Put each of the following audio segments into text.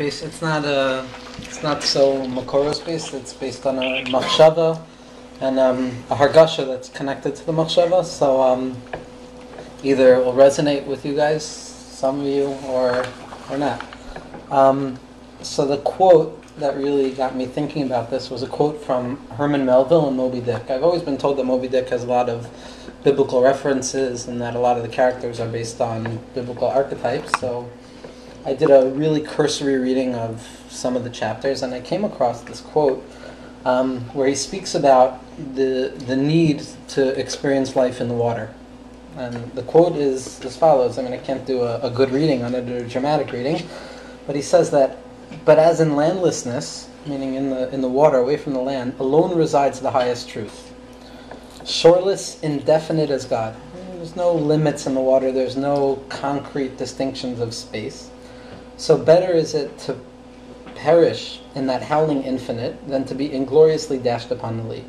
It's not a, it's not so Makoros based. It's based on a machshava and um, a hargasha that's connected to the machshava. So um, either it will resonate with you guys, some of you, or or not. Um, so the quote that really got me thinking about this was a quote from Herman Melville in Moby Dick. I've always been told that Moby Dick has a lot of biblical references and that a lot of the characters are based on biblical archetypes. So I did a really cursory reading of some of the chapters, and I came across this quote um, where he speaks about the the need to experience life in the water. And the quote is as follows. I mean, I can't do a, a good reading on it or a dramatic reading, but he says that, but as in landlessness, meaning in the in the water, away from the land, alone resides the highest truth. Shoreless, indefinite as God. There's no limits in the water. There's no concrete distinctions of space. So better is it to perish in that howling infinite than to be ingloriously dashed upon the lea.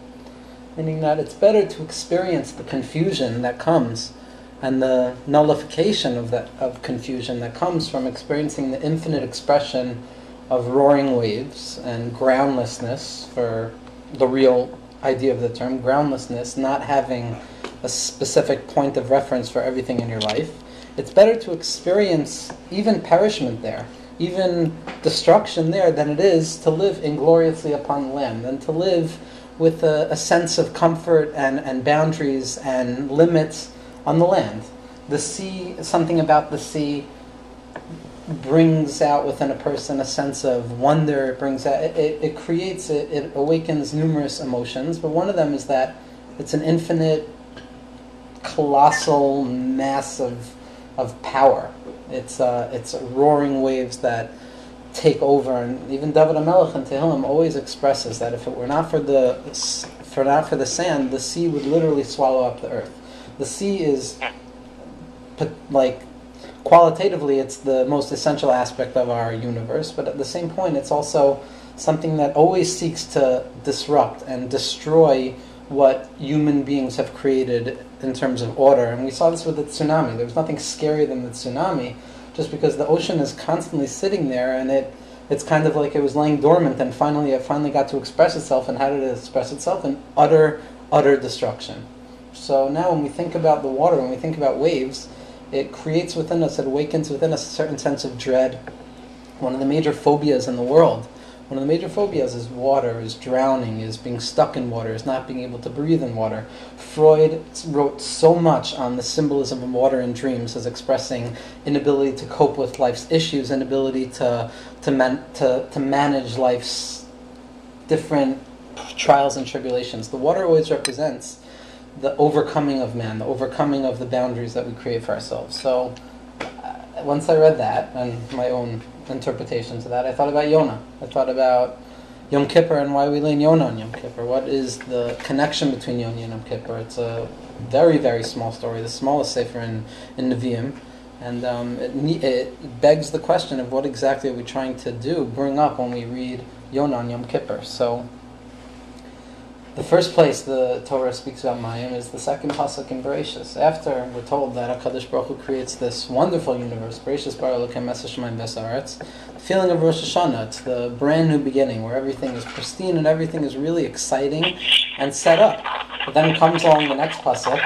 Meaning that it's better to experience the confusion that comes and the nullification of that of confusion that comes from experiencing the infinite expression of roaring waves and groundlessness for the real idea of the term groundlessness, not having a specific point of reference for everything in your life it's better to experience even perishment there, even destruction there, than it is to live ingloriously upon the land, than to live with a, a sense of comfort and, and boundaries and limits on the land. The sea, something about the sea brings out within a person a sense of wonder. It brings out, it, it, it creates, it, it awakens numerous emotions, but one of them is that it's an infinite, colossal mass of of power. It's uh, it's roaring waves that take over, and even David HaMelech in Tehillim always expresses that if it were not for the for not for the sand, the sea would literally swallow up the earth. The sea is like qualitatively, it's the most essential aspect of our universe, but at the same point, it's also something that always seeks to disrupt and destroy what human beings have created in terms of order. And we saw this with the tsunami. There was nothing scarier than the tsunami, just because the ocean is constantly sitting there and it it's kind of like it was laying dormant and finally it finally got to express itself and how did it express itself in utter utter destruction so now when we think about the water when we think about waves it creates within us it awakens within us a certain sense of dread one of the major phobias in the world one of the major phobias is water, is drowning, is being stuck in water, is not being able to breathe in water. Freud wrote so much on the symbolism of water in dreams as expressing inability to cope with life's issues, inability to, to, man, to, to manage life's different trials and tribulations. The water always represents the overcoming of man, the overcoming of the boundaries that we create for ourselves. So uh, once I read that and my own interpretation to that. I thought about Yonah. I thought about Yom Kippur and why we lean Yonah on Yom Kippur. What is the connection between Yonah and Yom Kippur? It's a very, very small story, the smallest sefer in, in Nevi'im. And um, it, it begs the question of what exactly are we trying to do, bring up when we read Yonah on Yom Kippur. So the first place the Torah speaks about Mayim is the second pasuk in Bereshis. After we're told that Hakadosh Baruch Hu creates this wonderful universe, Bereshis Bar Elokim Shemayim Besaretz, the feeling of Rosh Hashanah, it's the brand new beginning where everything is pristine and everything is really exciting and set up. But then comes along the next pasuk,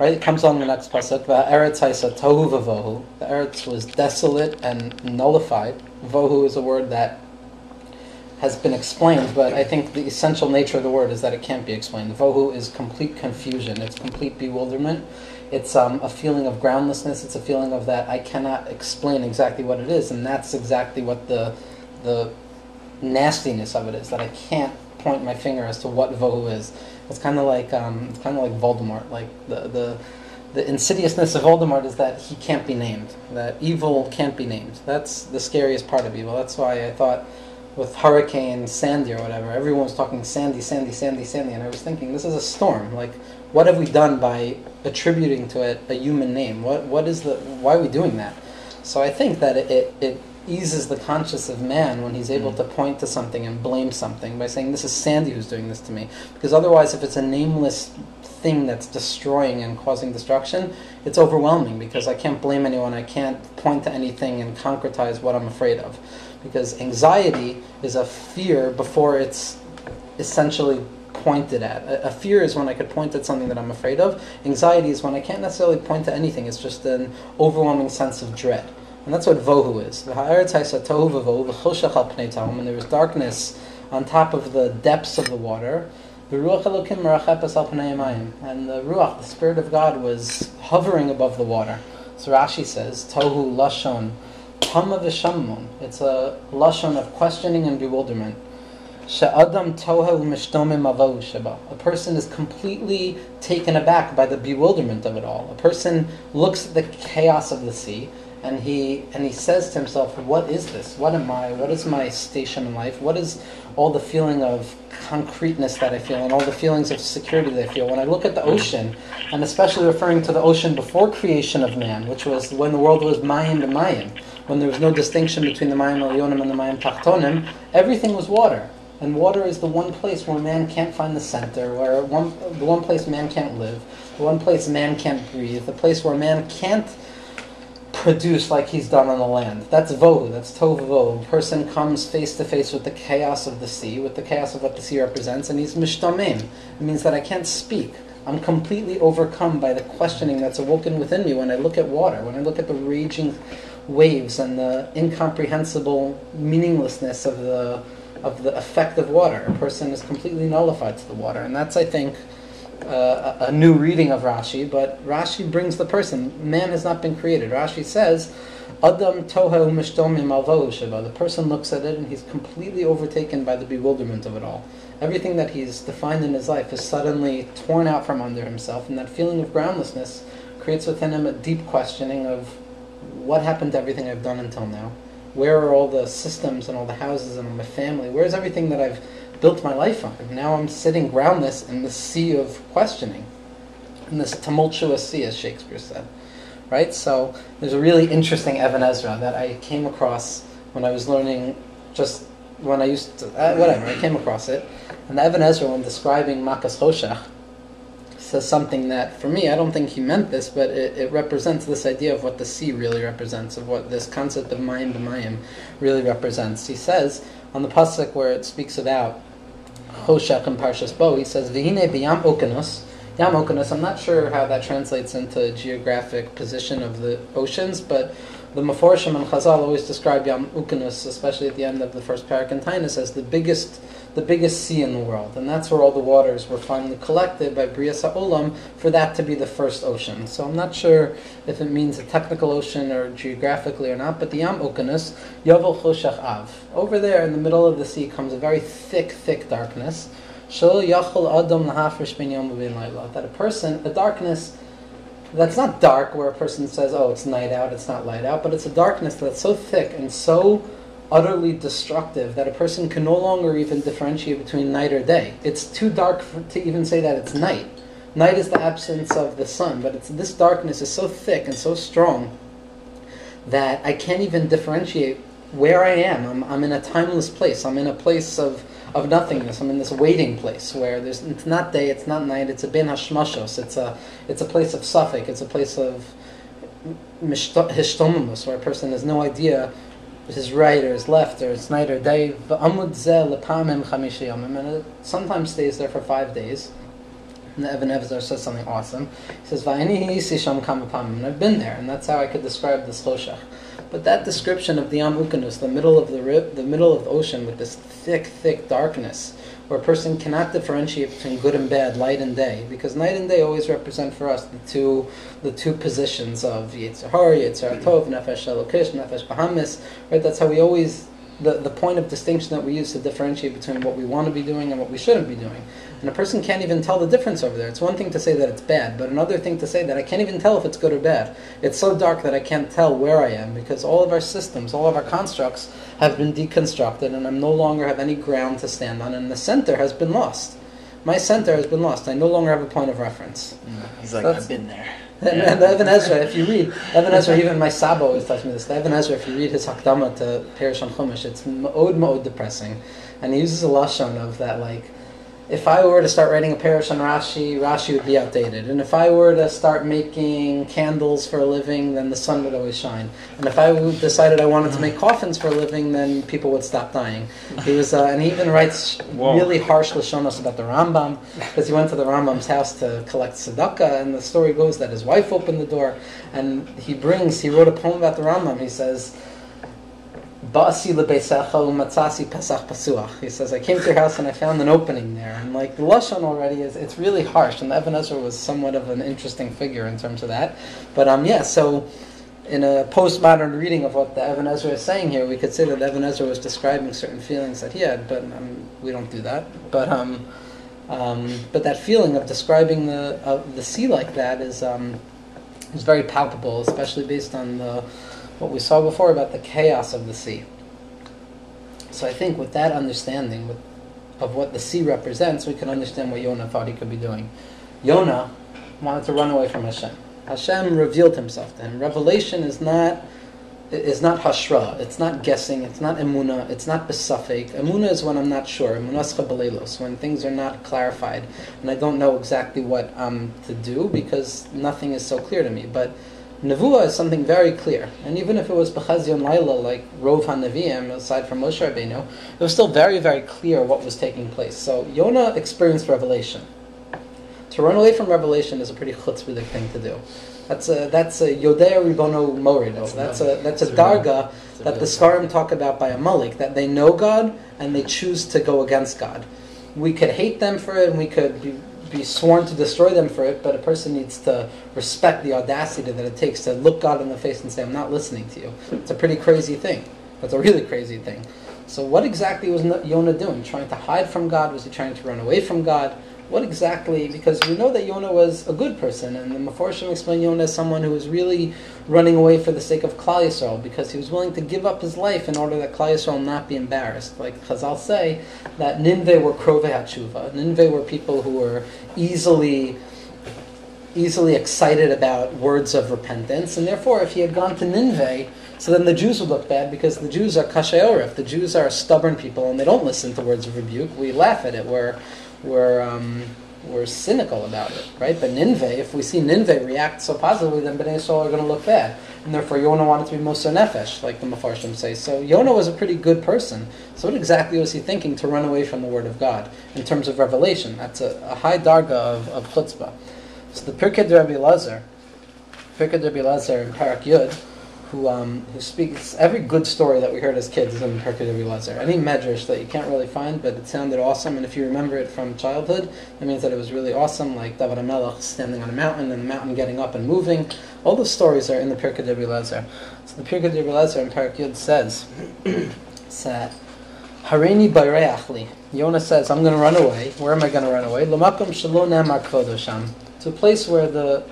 right? It comes along the next pasuk. The Eretz Tohu Vavohu. The Eretz was desolate and nullified. Vohu is a word that has been explained, but I think the essential nature of the word is that it can't be explained. Vohu is complete confusion, it's complete bewilderment. It's um, a feeling of groundlessness. It's a feeling of that I cannot explain exactly what it is, and that's exactly what the the nastiness of it is. That I can't point my finger as to what vohu is. It's kind of like um, it's kind of like Voldemort. Like the the the insidiousness of Voldemort is that he can't be named. That evil can't be named. That's the scariest part of evil. That's why I thought with Hurricane Sandy or whatever. Everyone was talking Sandy, Sandy, Sandy, Sandy, and I was thinking, this is a storm. Like, what have we done by attributing to it a human name? What what is the why are we doing that? So I think that it, it, it eases the conscience of man when he's able mm. to point to something and blame something by saying, This is Sandy who's doing this to me. Because otherwise, if it's a nameless thing that's destroying and causing destruction, it's overwhelming because I can't blame anyone, I can't point to anything and concretize what I'm afraid of. because anxiety is a fear before it's essentially pointed at. A, a, fear is when I could point at something that I'm afraid of. Anxiety is when I can't necessarily point to anything. It's just an overwhelming sense of dread. And that's what vohu is. And there was darkness on top of the depths of the water. And the ruach, the spirit of God, was hovering above the water. So Rashi says, Tohu lashon, tama v'shamon. It's a lashon of questioning and bewilderment. Tohu sheba. A person is completely taken aback by the bewilderment of it all. A person looks at the chaos of the sea and he and he says to himself, "What is this? What am I? What is my station in life? What is all the feeling of concreteness that I feel and all the feelings of security that I feel when I look at the ocean, and especially referring to the ocean before creation of man, which was when the world was Mayim to Mayim, when there was no distinction between the Mayim Elyonim and the Mayim Tachtonim, everything was water." And water is the one place where man can't find the center, where one, the one place man can't live, the one place man can't breathe, the place where man can't produce like he's done on the land. That's vohu, that's tohu A person comes face to face with the chaos of the sea, with the chaos of what the sea represents, and he's mishtamim. It means that I can't speak. I'm completely overcome by the questioning that's awoken within me when I look at water, when I look at the raging waves and the incomprehensible meaninglessness of the of the effect of water. A person is completely nullified to the water, and that's I think a new reading of Rashi, but Rashi brings the person. Man has not been created. Rashi says, Adam. The person looks at it and he's completely overtaken by the bewilderment of it all. Everything that he's defined in his life is suddenly torn out from under himself, and that feeling of groundlessness creates within him a deep questioning of what happened to everything I've done until now. Where are all the systems and all the houses and all my family? Where's everything that I've built my life on. Now I'm sitting groundless in the sea of questioning, in this tumultuous sea, as Shakespeare said. Right? So there's a really interesting Even Ezra that I came across when I was learning just when I used to, uh, whatever, I came across it. And the Even Ezra, when describing Makas Choshech, says something that, for me, I don't think he meant this, but it, it, represents this idea of what the sea really represents, of what this concept of Mayim b'Mayim really represents. He says, on the Pasuk where it speaks about Choshech in Parshas Bo, he says, Vihine b'yam okanus. Yam okanus, I'm not sure how that translates into geographic position of the oceans, but the Meforshim and Chazal always describe Yam Ukanus, especially at the end of the first parak in Tainus, as the biggest, the biggest sea in the world, and that's where all the waters were finally collected by Bria Sa'olam for that to be the first ocean. So I'm not sure if it means a technical ocean or geographically or not, but the Yam Ukanus, Yavel Choshech Av. Over there in the middle of the sea comes a very thick, thick darkness. Shal Yachol Adam Lahafresh Bin Yom That a person, a darkness that's not dark where a person says, oh, it's night out, it's not light out, but it's a darkness that's so thick and so utterly destructive that a person can no longer even differentiate between night or day. It's too dark for, to even say that it's night. Night is the absence of the sun, but this darkness is so thick and so strong that I can't even differentiate where I am. I'm, I'm in a timeless place. I'm in a place of of nothingness. I'm in this waiting place where there's it's not day, it's not night. It's a ben hashmashos. It's a it's a place of safek. It's a place of hishtomimus, where a person has no idea his right or his left or it's night or day. And it sometimes stays there for five days. And the Even Ezra says something awesome. He says, And I've been there, and that's how I could describe this choshech. But that description of the Yam Ukanus, the middle of the rib, the middle of the ocean with this thick, thick darkness, where a person cannot differentiate between good and bad, light and day, because night and day always represent for us the two, the two positions of Yetzer, Yetzer Tov, Nefesh Elokish, Nefesh Bahamis. Right? That's how we always the, the point of distinction that we use to differentiate between what we want to be doing and what we shouldn't be doing. And a person can't even tell the difference over there. It's one thing to say that it's bad, but another thing to say that I can't even tell if it's good or bad. It's so dark that I can't tell where I am because all of our systems, all of our constructs have been deconstructed and I no longer have any ground to stand on and the center has been lost. My center has been lost. I no longer have a point of reference. Mm, he's like, I've been there. And, yeah. and Even Ezra, if you read Even Ezra, even my Saba always tells me this. The Even Ezra, if you read his Hakdama to Perish on Chumash, it's ma'od ma'od depressing, and he uses a lashon of that like if I were to start writing a parish on Rashi, Rashi would be outdated. And if I were to start making candles for a living, then the sun would always shine. And if I decided I wanted to make coffins for a living, then people would stop dying. He was, uh, and he even writes Whoa. really harsh lashonos about the Rambam because he went to the Rambam's house to collect tzedakah, and the story goes that his wife opened the door, and he brings, he wrote a poem about the Rambam. He says Ba'asi umatzasi pesach pasuach. He says, I came to your house and I found an opening there. And like the Lashon already is, it's really harsh. And Even HaEzra was somewhat of an interesting figure in terms of that. But um, yeah, so in a postmodern reading of what the Even HaEzra is saying here, we could say that Even HaEzra was describing certain feelings that he had, but um, we don't do that. But um, um, but that feeling of describing the the sea like that is um, is very palpable, especially based on the what we saw before about the chaos of the sea. So I think with that understanding with, of what the sea represents, we can understand what Yonah thought he could be doing. Yonah wanted to run away from Hashem. Hashem revealed himself to him. Revelation is not is not hashra. It's not guessing. It's not emuna. It's not besafek. Emuna is when I'm not sure. Emunas when things are not clarified and I don't know exactly what I'm to do because nothing is so clear to me. But Nevuah is something very clear, and even if it was Bechazion Laila, like Rov HaNevi'im, aside from Moshe Rabbeinu, it was still very, very clear what was taking place. So Yonah experienced revelation. To run away from revelation is a pretty chutzpahdik thing to do. That's a that's a Yodea Ribono Morid. That's, that's a that's a darga that the Sfarim talk about by a malik that they know God and they choose to go against God. We could hate them for it, and we could be be sworn to destroy them for it, but a person needs to respect the audacity that it takes to look God in the face and say, I'm not listening to you. It's a pretty crazy thing. That's a really crazy thing. So, what exactly was Yonah doing? Trying to hide from God? Was he trying to run away from God? What exactly, because we know that Yonah was a good person, and the Meforshim explain Yonah as someone who was really running away for the sake of Klal Yisrael, because he was willing to give up his life in order that Klal Yisrael not be embarrassed. Like Chazal say, that Ninveh were Krovei HaTshuva. Ninveh were people who were easily easily excited about words of repentance, and therefore if he had gone to Ninveh, so then the Jews would look bad because the Jews are kashayorif. The Jews are stubborn people and they don't listen to words of rebuke. We laugh at it. We're were um, were cynical about it, right? But Ninveh, if we see Ninveh react so positively, then Bnei Yisrael are going to look bad, and therefore Yonah wanted to be Moser Nefesh, like the Mefarshim say. So Yonah was a pretty good person. So what exactly was he thinking to run away from the Word of God in terms of revelation? That's a, a high darga of, of chutzpah. So the Pirkei Rabbi Lazar, Pirkei Rabbi Lazar in Parak Yud, who um, who speaks every good story that we heard as kids is in Pirkei Eliezer. Any medrash that you can't really find, but it sounded awesome, and if you remember it from childhood, that means that it was really awesome. Like David HaMelech standing on a mountain and the mountain getting up and moving. All those stories are in the Pirkei Eliezer. So the Pirkei Eliezer in Parak Yud says that Harini Bayreachli. Yonah says, "I'm going to run away. Where am I going to run away? Lamakom Shalom Namar To a place where the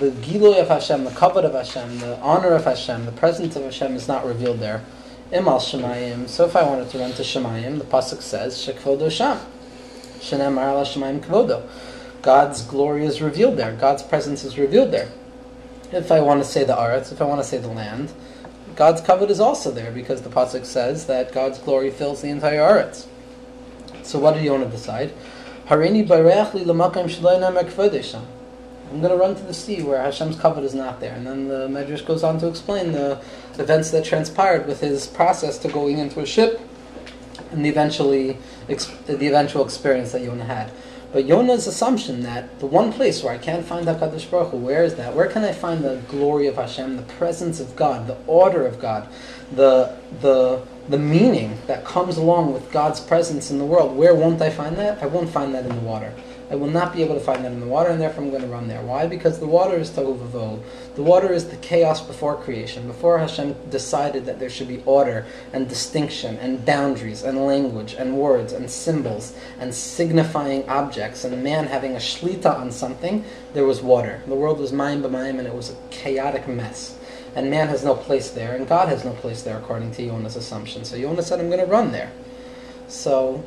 the Giloy of Hashem, the kavod of Hashem, the honor of Hashem, the presence of Hashem is not revealed there. Imal Shemayim. So if I wanted to run to Shemayim, the pasuk says Shekvodo Sham. Shenem Arla Shemayim Kvodo. God's glory is revealed there. God's presence is revealed there. If I want to say the Aretz, if I want to say the land, God's kavod is also there because the pasuk says that God's glory fills the entire Aretz. So what did Yonah decide? Harini Bareach li l'makam nemer I'm going to run to the sea where Hashem's kavod is not there. And then the Medrash goes on to explain the events that transpired with his process to going into a ship and the eventually the eventual experience that Yonah had. But Yonah's assumption that the one place where I can't find HaKadosh Baruch Hu, where is that? Where can I find the glory of Hashem, the presence of God, the order of God, the the the meaning that comes along with God's presence in the world? Where won't I find that? I won't find that in the water. I will not be able to find that in the water, and therefore I'm going to run there. Why? Because the water is tohu vavohu. The water is the chaos before creation, before Hashem decided that there should be order and distinction and boundaries and language and words and symbols and signifying objects and man having a shlita on something. There was water. The world was mayim b'mayim, and it was a chaotic mess. And man has no place there, and God has no place there, according to Yonah's assumption. So Yonah said, "I'm going to run there." So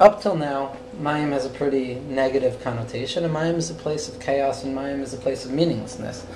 up till now, Mayim has a pretty negative connotation, and Mayim is a place of chaos, and Mayim is a place of meaninglessness.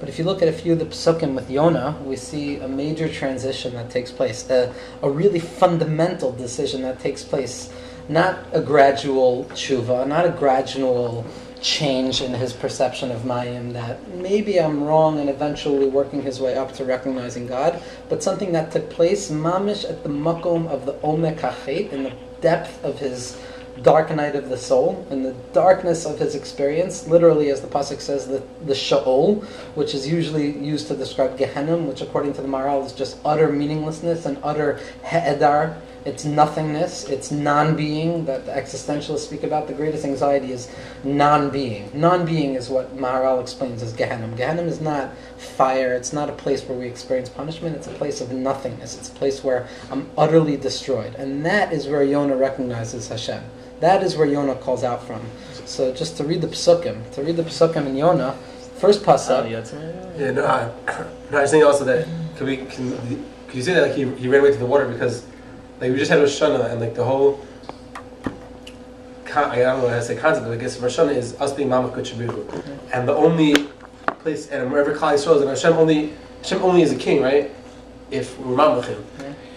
But if you look at a few of the psukim with Yonah, we see a major transition that takes place, a, a really fundamental decision that takes place not a gradual tshuva, not a gradual change in his perception of Mayim that maybe I'm wrong and eventually working his way up to recognizing God, but something that took place mamish at the makom of the omek hachet, in the depth of his dark night of the soul, and the darkness of his experience, literally as the pasuk says, the, the Sha'ol, which is usually used to describe Gehenna, which according to the Maharal is just utter meaninglessness and utter he'edar, it's nothingness, it's non-being that the existentialists speak about. The greatest anxiety is non-being. Non-being is what Maharal explains as Gehenna. Gehenna is not fire, it's not a place where we experience punishment, it's a place of nothingness. It's a place where I'm utterly destroyed. And that is where Yonah recognizes Hashem. That is where Yonah calls out from. So just to read the psukim, to read the psukim in Yonah, first pasuk. Oh, yeah, uh, no, I, no, I was thinking also that could we can, could you say that like he, he ran away to the water because like we just had Rosh Hashanah and like the whole I don't know how to say concept, but I guess Rosh Hashanah is us being Mamach Kuchabiru. And the only place, and wherever Klal Yisrael is, and Hashem only, Hashem only is a king, right? If we're Mamachim.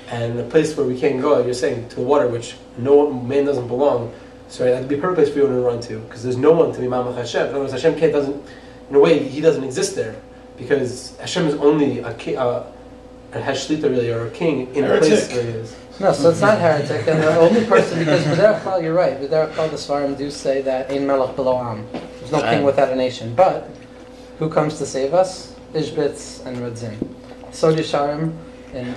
And the place where we can't go, you're saying, to the water, which no man doesn't belong, so right, that'd be a perfect place for you to run to, because there's no one to be Mamach Hashem. In other words, Hashem can't, doesn't, in a way, he doesn't exist there, because Hashem is only a king, uh, a Hashlita really, or a king in a place where he is. No, so it's not heretic, and the only person because B'derech Klal, you're right. B'derech Klal, the Svarim do say that Ein Melech Below Am. There's no king without a nation. But who comes to save us? Ishbitz and Radzin. So Yesharim in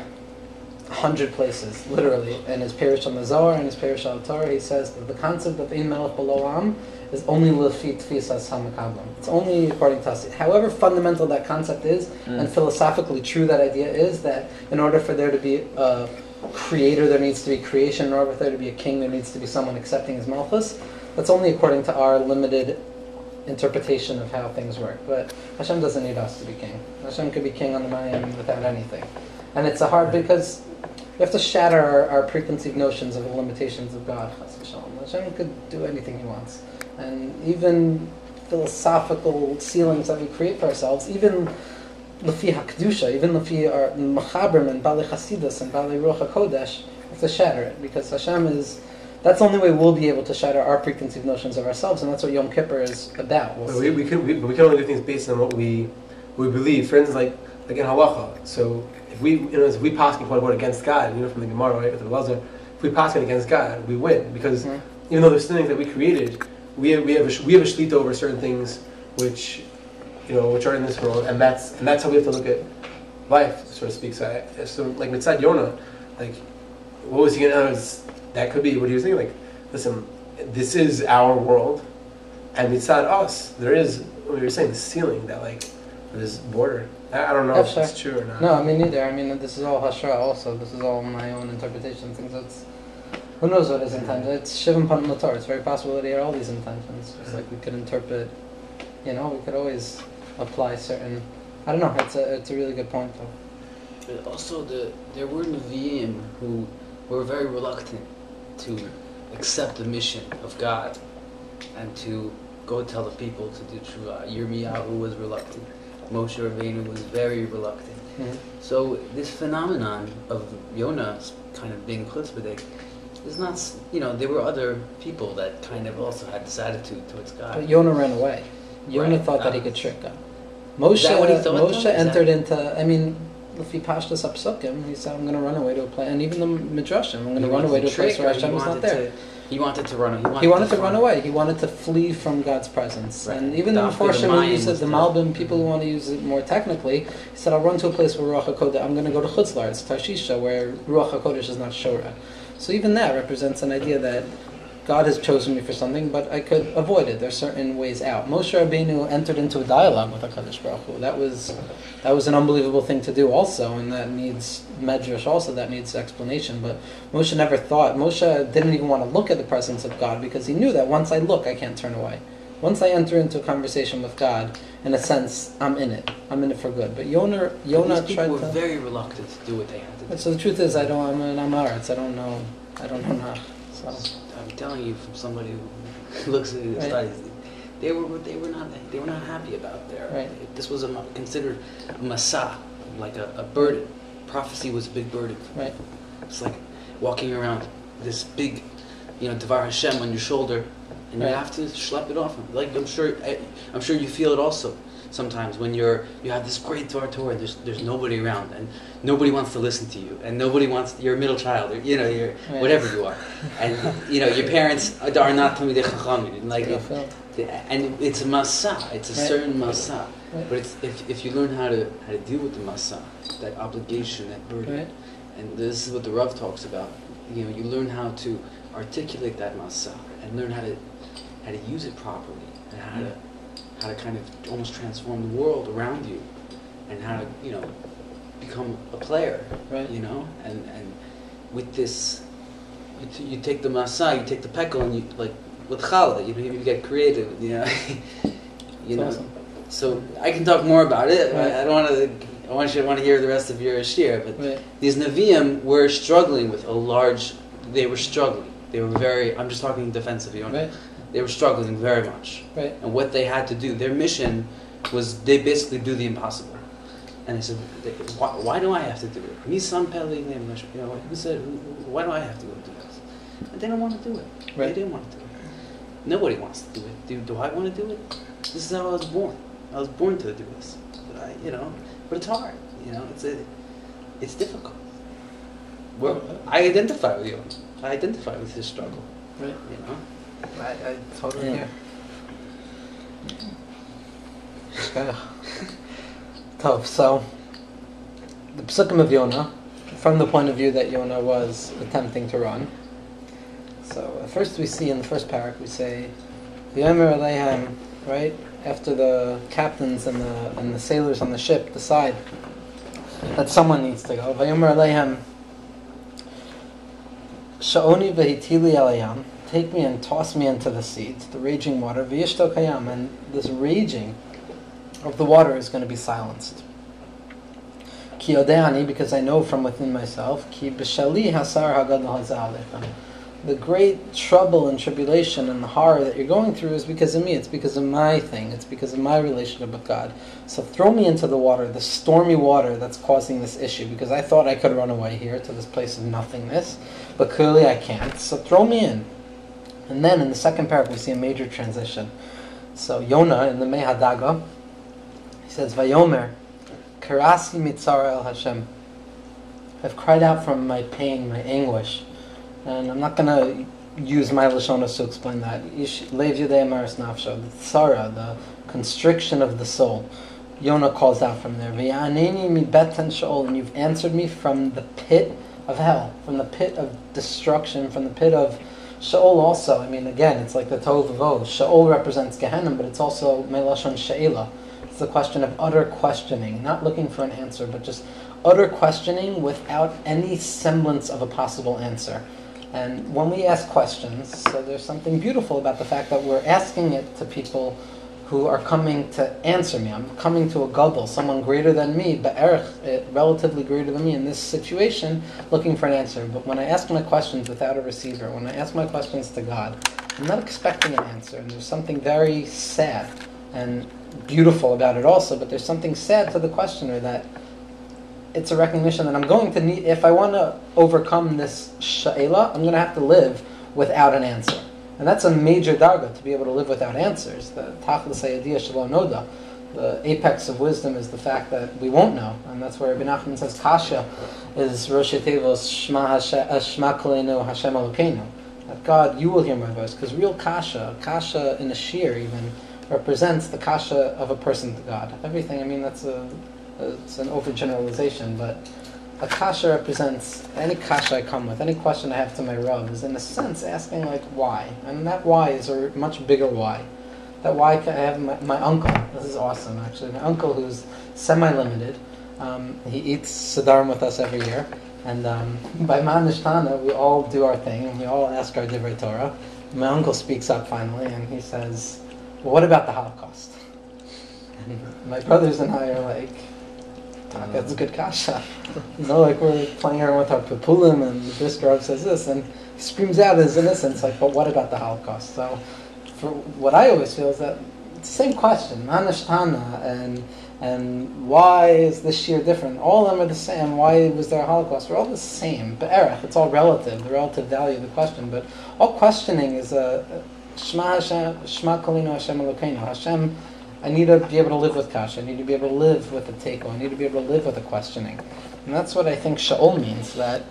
hundred places, literally. In his parish on the Zohar and his parish on Torah, he says that the concept of Ein Melech Below Am is only lefit tfisas hamakablam. It's only according to us. However fundamental that concept is, mm. and philosophically true that idea is, that in order for there to be a creator, there needs to be creation. In order for there to be a king, there needs to be someone accepting his malchus. That's only according to our limited interpretation of how things work. But Hashem doesn't need us to be king. Hashem could be king on the Mayim without anything. And it's a hard because we have to shatter our, our preconceived notions of the limitations of God. Hashem could do anything he wants. And even philosophical ceilings that we create for ourselves, even Lefi HaKedusha, even Lefi our Machabrim and Bali Chasidus and Bali Ruach HaKodesh, we have to shatter it because Hashem is. That's the only way we'll be able to shatter our preconceived notions of ourselves, and that's what Yom Kippur is about. We'll we, we, can, we, we can only do things based on what we we believe. For instance, like like in halacha. So if we you know if we pass quote unquote against God, you know from the Gemara right with the Lazar, if we pass it against God, we win because mm-hmm. even though there's things that we created, we have we have a, we have a shlita over certain things which you know, which are in this world, and that's and that's how we have to look at life, so to speak. So, I, so like Mitzad Yonah, like what was he gonna? Uh, that could be what he was thinking. Like, listen, this is our world, and Mitzad us, there is what you were saying, the ceiling that like this border. I, I don't know if it's true or not. No, I mean neither. I mean this is all hashra. Also, this is all my own interpretation. Things that's. Who knows what his mm-hmm. intention? It's Shivan Pan Latar. It's very possible that he had all these intentions. Just mm-hmm. like we could interpret, you know, we could always apply certain. I don't know. It's a it's a really good point though. But also, the there were Nevi'im who were very reluctant to accept the mission of God and to go tell the people to do Tshuva. Yirmiyahu was reluctant. Moshe Rabbeinu was very reluctant. Mm-hmm. So this phenomenon of Yonah kind of being chutzpahdik is not, you know, there were other people that kind of also had this attitude towards God. But Yonah ran away. Yonah right. thought that he could trick God. Moshe, Moshe entered into. I mean, if he pashtas apsukim, he said, "I'm going to run away to a place," and even the midrashim, "I'm going to run away to a place where Hashem is not there." To, he wanted to run. He wanted, he wanted to, to run away. He wanted to flee from God's presence. Right. And even the Mepharshim who use it, the Malbim, people who mm-hmm. want to use it more technically, he said, "I'll run to a place where Ruach Hakodesh. I'm going to go to Chutzlar, it's Tarshisha, where Ruach Hakodesh is not Shora." So even that represents an idea that God has chosen me for something, but I could avoid it. There's certain ways out. Moshe Rabbeinu entered into a dialogue with Hakadosh Baruch Hu. That was that was an unbelievable thing to do, also, and that needs medrash. Also, that needs explanation. But Moshe never thought. Moshe didn't even want to look at the presence of God because he knew that once I look, I can't turn away. Once I enter into a conversation with God, in a sense, I'm in it. I'm in it for good. But Yonah, Yonah tried to. were very reluctant to do what they had to do. So the truth is, I don't. I'm an Amaretz. I don't know. I don't know. So. Telling you from somebody who looks at the right. studies, they were they were not they were not happy about their. Right. This was a, considered a masa, like a, a burden. Prophecy was a big burden. Right. It's like walking around this big you know, Devar Hashem on your shoulder, and Right. you have to schlep it off. Like I'm sure, I, I'm sure you feel it also sometimes when you're you have this great tour Torah and there's there's nobody around and nobody wants to listen to you and nobody wants you're a middle child or you know you're Right. whatever you are and you know your parents are not Talmidei Chachamim and like Yeah, it, and it's a masa it's a Right. certain masa Right. but it's, if, if you learn how to how to deal with the masa that obligation that burden Right. and this is what the Rav talks about. You know, you learn how to articulate that masa and learn how to how to use it properly and how to how to kind of almost transform the world around you and how to you know become a player. Right. You know, and and with this, you, t- you take the masa, you take the pekel, and you like with challah, you, know, you get creative. You know, you know. Awesome. So I can talk more about it. Right. I, I don't want to. I want you to want to hear the rest of your shir, but Right. these Nevi'im were struggling with a large. They were struggling. They were very. I'm just talking defensively. you Right. They were struggling very much, Right. and what they had to do, their mission was they basically do the impossible. And they said, why, why do I have to do it? Me, son, Pele, you know, who said, why do I have to go do this? And they don't want to do it. They Right. didn't want to do it. Nobody wants to do it. Do, do I want to do it? This is how I was born. I was born to do this. But I, you know, but it's hard. You know, it's a, it's difficult. Well, I identify with you. I identify with his struggle. Right. You know. I, I totally Yeah. hear. Okay. Tough. So, the psukim of Yonah, from the point of view that Yonah was attempting to run. So, at first we see in the first parak, we say, V'yomer Alehem, right? After the captains and the, and the sailors on the ship decide that someone needs to go. V'yomer Alehem, Sha'oni v'hitili alayam, take me and toss me into the sea, to the raging water, v'yishto kayam, and this raging of the water is going to be silenced. Ki because I know from within myself, ki b'shali hasar. The great trouble and tribulation and the horror that you're going through is because of me. It's because of my thing. It's because of my relationship with God. So throw me into the water, the stormy water that's causing this issue, because I thought I could run away here to this place of nothingness, but clearly I can't. So throw me in. And then in the second paragraph, we see a major transition. So Yonah in the Mehadaga, he says, Vayomer, Karasi mitzara el Hashem. I've cried out from my pain, my anguish. And I'm not going to use my Lashonas to explain that. Lev Yudei Maris Nafsho, the tzara, the constriction of the soul. Yonah calls out from there, V'yaneni mi betan Sheol, and you've answered me from the pit of hell, from the pit of destruction, from the pit of Sheol also. I mean, again, it's like the Tov Vavov. Sheol represents Gehenna, but it's also Melashon She'ela. It's the question of utter questioning, not looking for an answer, but just utter questioning without any semblance of a possible answer. And when we ask questions, so there's something beautiful about the fact that we're asking it to people who are coming to answer me. I'm coming to a gadol, someone greater than me, be'erich, eh, relatively greater than me in this situation, looking for an answer. But when I ask my questions without a receiver, when I ask my questions to God, I'm not expecting an answer. And there's something very sad and beautiful about it also, but there's something sad to the questioner that it's a recognition that I'm going to need, if I want to overcome this sha'ela, I'm going to have to live without an answer. And that's a major darga to be able to live without answers. The tachlis sayadiyah shalom noda. The apex of wisdom is the fact that we won't know, and that's where Rabbi Nachman says kasha is Rosh Hashem- uh, Hashem Elokeinu. That God, you will hear my voice, because real kasha, kasha in a shir even, represents the kasha of a person to God. Everything, I mean, that's a, it's an overgeneralization, but a kasha represents any kasha I come with, any question I have to my Rav is in a sense asking like why, and that why is a much bigger why. That why I have my, my uncle. This is awesome, actually. My uncle, who's semi-limited, um, he eats Siddharm with us every year, and um, by Manishtana we all do our thing and we all ask our Divrei Torah. My uncle speaks up finally, and he says, "Well, what about the Holocaust?" And my brothers and I are like, "Tak, that's a good kasha. You know, like we're playing around with our papulim, and the Biskarov says this, and he screams out his innocence, like, but what about the Holocaust? So, for what I always feel is that it's the same question, manishtana, and And why is this year different? All of them are the same. Why was there a Holocaust? We're all the same. But erech, it's all relative, the relative value of the question. But all questioning is a Shema Hashem, Shema Kolinu Hashem Elokeinu. Hashem, I need to be able to live with kasha. I need to be able to live with the teiko. I need to be able to live with the questioning. And that's what I think Sha'ol means, that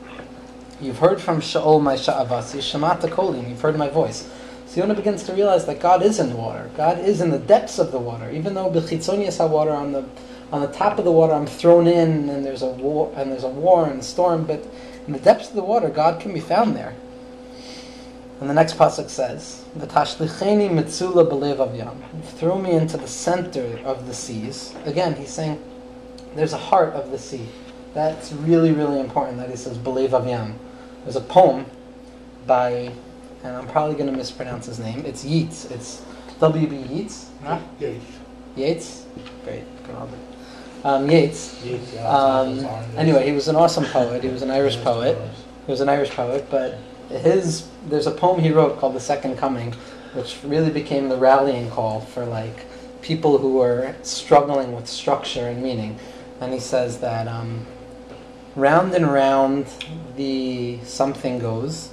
you've heard from Sha'ol my Sha'avasi, Shemata Kolim, you've heard my voice. So begins to realize that God is in the water. God is in the depths of the water. Even though Bechitzonias water on the on the top of the water I'm thrown in and there's a war and there's a war and a storm, but in the depths of the water God can be found there. And the next pasuk says, "V'tashlicheni mitzula b'lev avyam." Throw me into the center of the seas. Again, he's saying there's a heart of the sea. That's really, really important that he says b'lev avyam. There's a poem by, and I'm probably going to mispronounce his name. It's Yeats. It's W.B. Yeats. Huh? Yeats. Yates. Great. Um, Yates. Yates, yeah. Um, anyway, he was an awesome poet. He was an Irish poet. He was an Irish poet, but his there's a poem he wrote called The Second Coming, which really became the rallying call for like people who were struggling with structure and meaning. And he says that um, round and round the something goes.